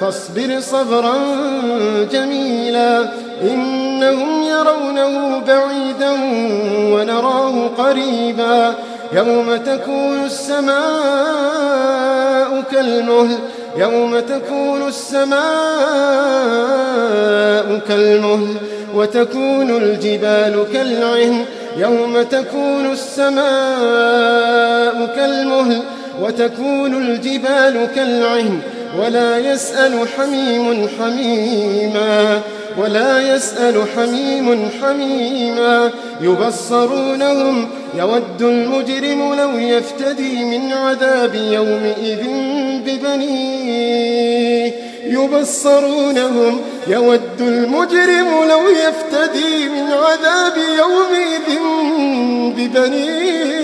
فاصبر صبرا جميلا إنهم يرونه بعيدا ونراه قريبا يوم تكون السماء كالمهل يوم تكون السماء كالمهل وتكون الجبال كالعهن يوم تكون السماء كالمهل وتكون الجبال كالعهن ولا يسأل حميم حميما ولا يسأل حميم حميما. يبصرونهم يود المجرم لو يفتدي من عذاب يومئذ ببنيه. يبصرونهم يود المجرم لو يفتدي من عذاب يومئذ ببنيه.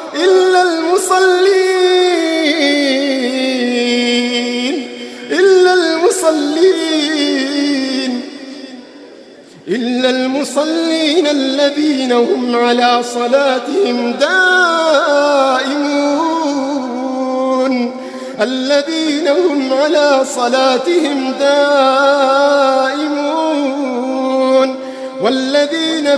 إلا المصلين إلا المصلين إلا المصلين الذين هم على صلاتهم دائمون الذين هم على صلاتهم دائمون والذين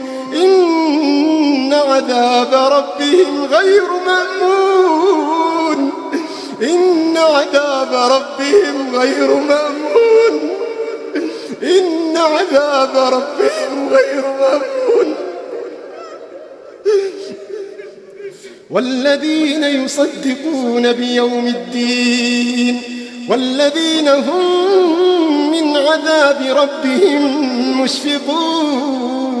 إن عذاب ربهم غير مأمون. إن عذاب ربهم غير مأمون. إن عذاب ربهم غير مأمون. والذين يصدقون بيوم الدين والذين هم من عذاب ربهم مشفقون.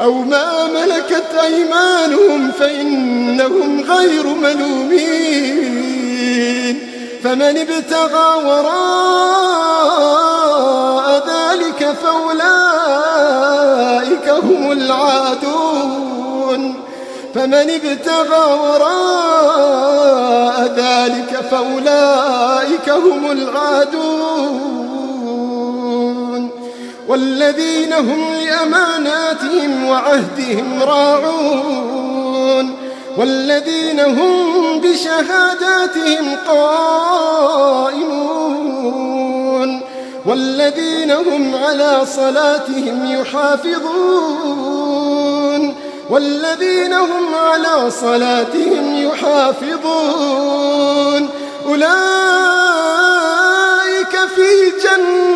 أو ما ملكت أيمانهم فإنهم غير ملومين. فمن ابتغى وراء ذلك فأولئك هم العادون. فمن ابتغى وراء ذلك فأولئك هم العادون. والذين هم لأماناتهم وعهدهم راعون والذين هم بشهاداتهم قائمون والذين هم على صلاتهم يحافظون والذين هم على صلاتهم يحافظون أولئك في جنات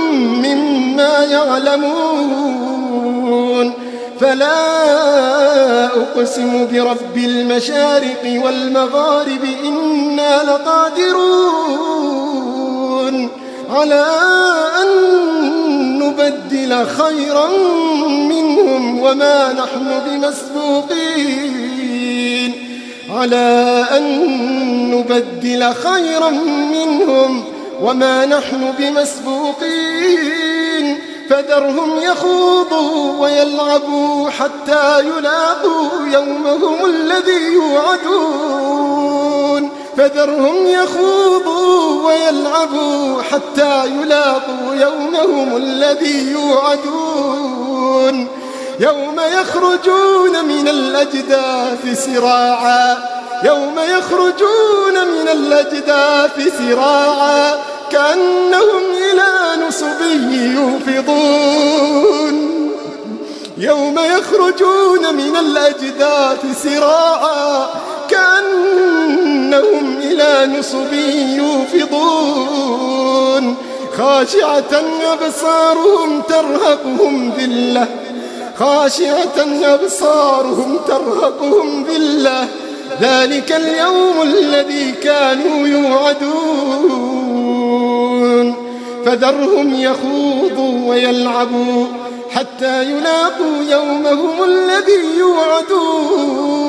مما يعلمون فلا أقسم برب المشارق والمغارب إنا لقادرون على أن نبدل خيرا منهم وما نحن بمسبوقين على أن نبدل خيرا منهم وما نحن بمسبوقين. فذرهم يخوضوا ويلعبوا حتى يلاقوا يومهم الذي يوعدون. فذرهم يخوضوا ويلعبوا حتى يلاقوا يومهم الذي يوعدون. يوم يخرجون من الأجداث سراعا. يوم يخرجون من الأجداث سراعا. كأنهم إلى نصب يوفضون. يوم يخرجون من الأجداث سراعا كأنهم إلى نصب يوفضون. خاشعة أبصارهم ترهقهم ذلة. خاشعة أبصارهم ترهقهم ذلة. ذلك اليوم الذي كانوا يوعدون. فذرهم يخوضوا ويلعبوا حتى يلاقوا يومهم الذي يوعدون.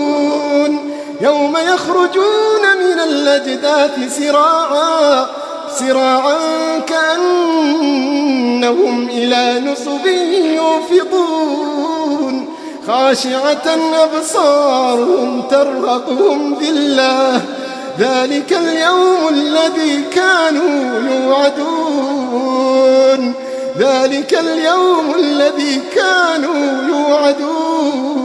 يوم يخرجون من الأجداث سراعا سراعا كأنهم إلى نصب يوفضون. خاشعة أبصارهم ترهقهم ذلة ذلك اليوم الذي كانوا يوعدون. ذلك اليوم الذي كانوا يوعدون.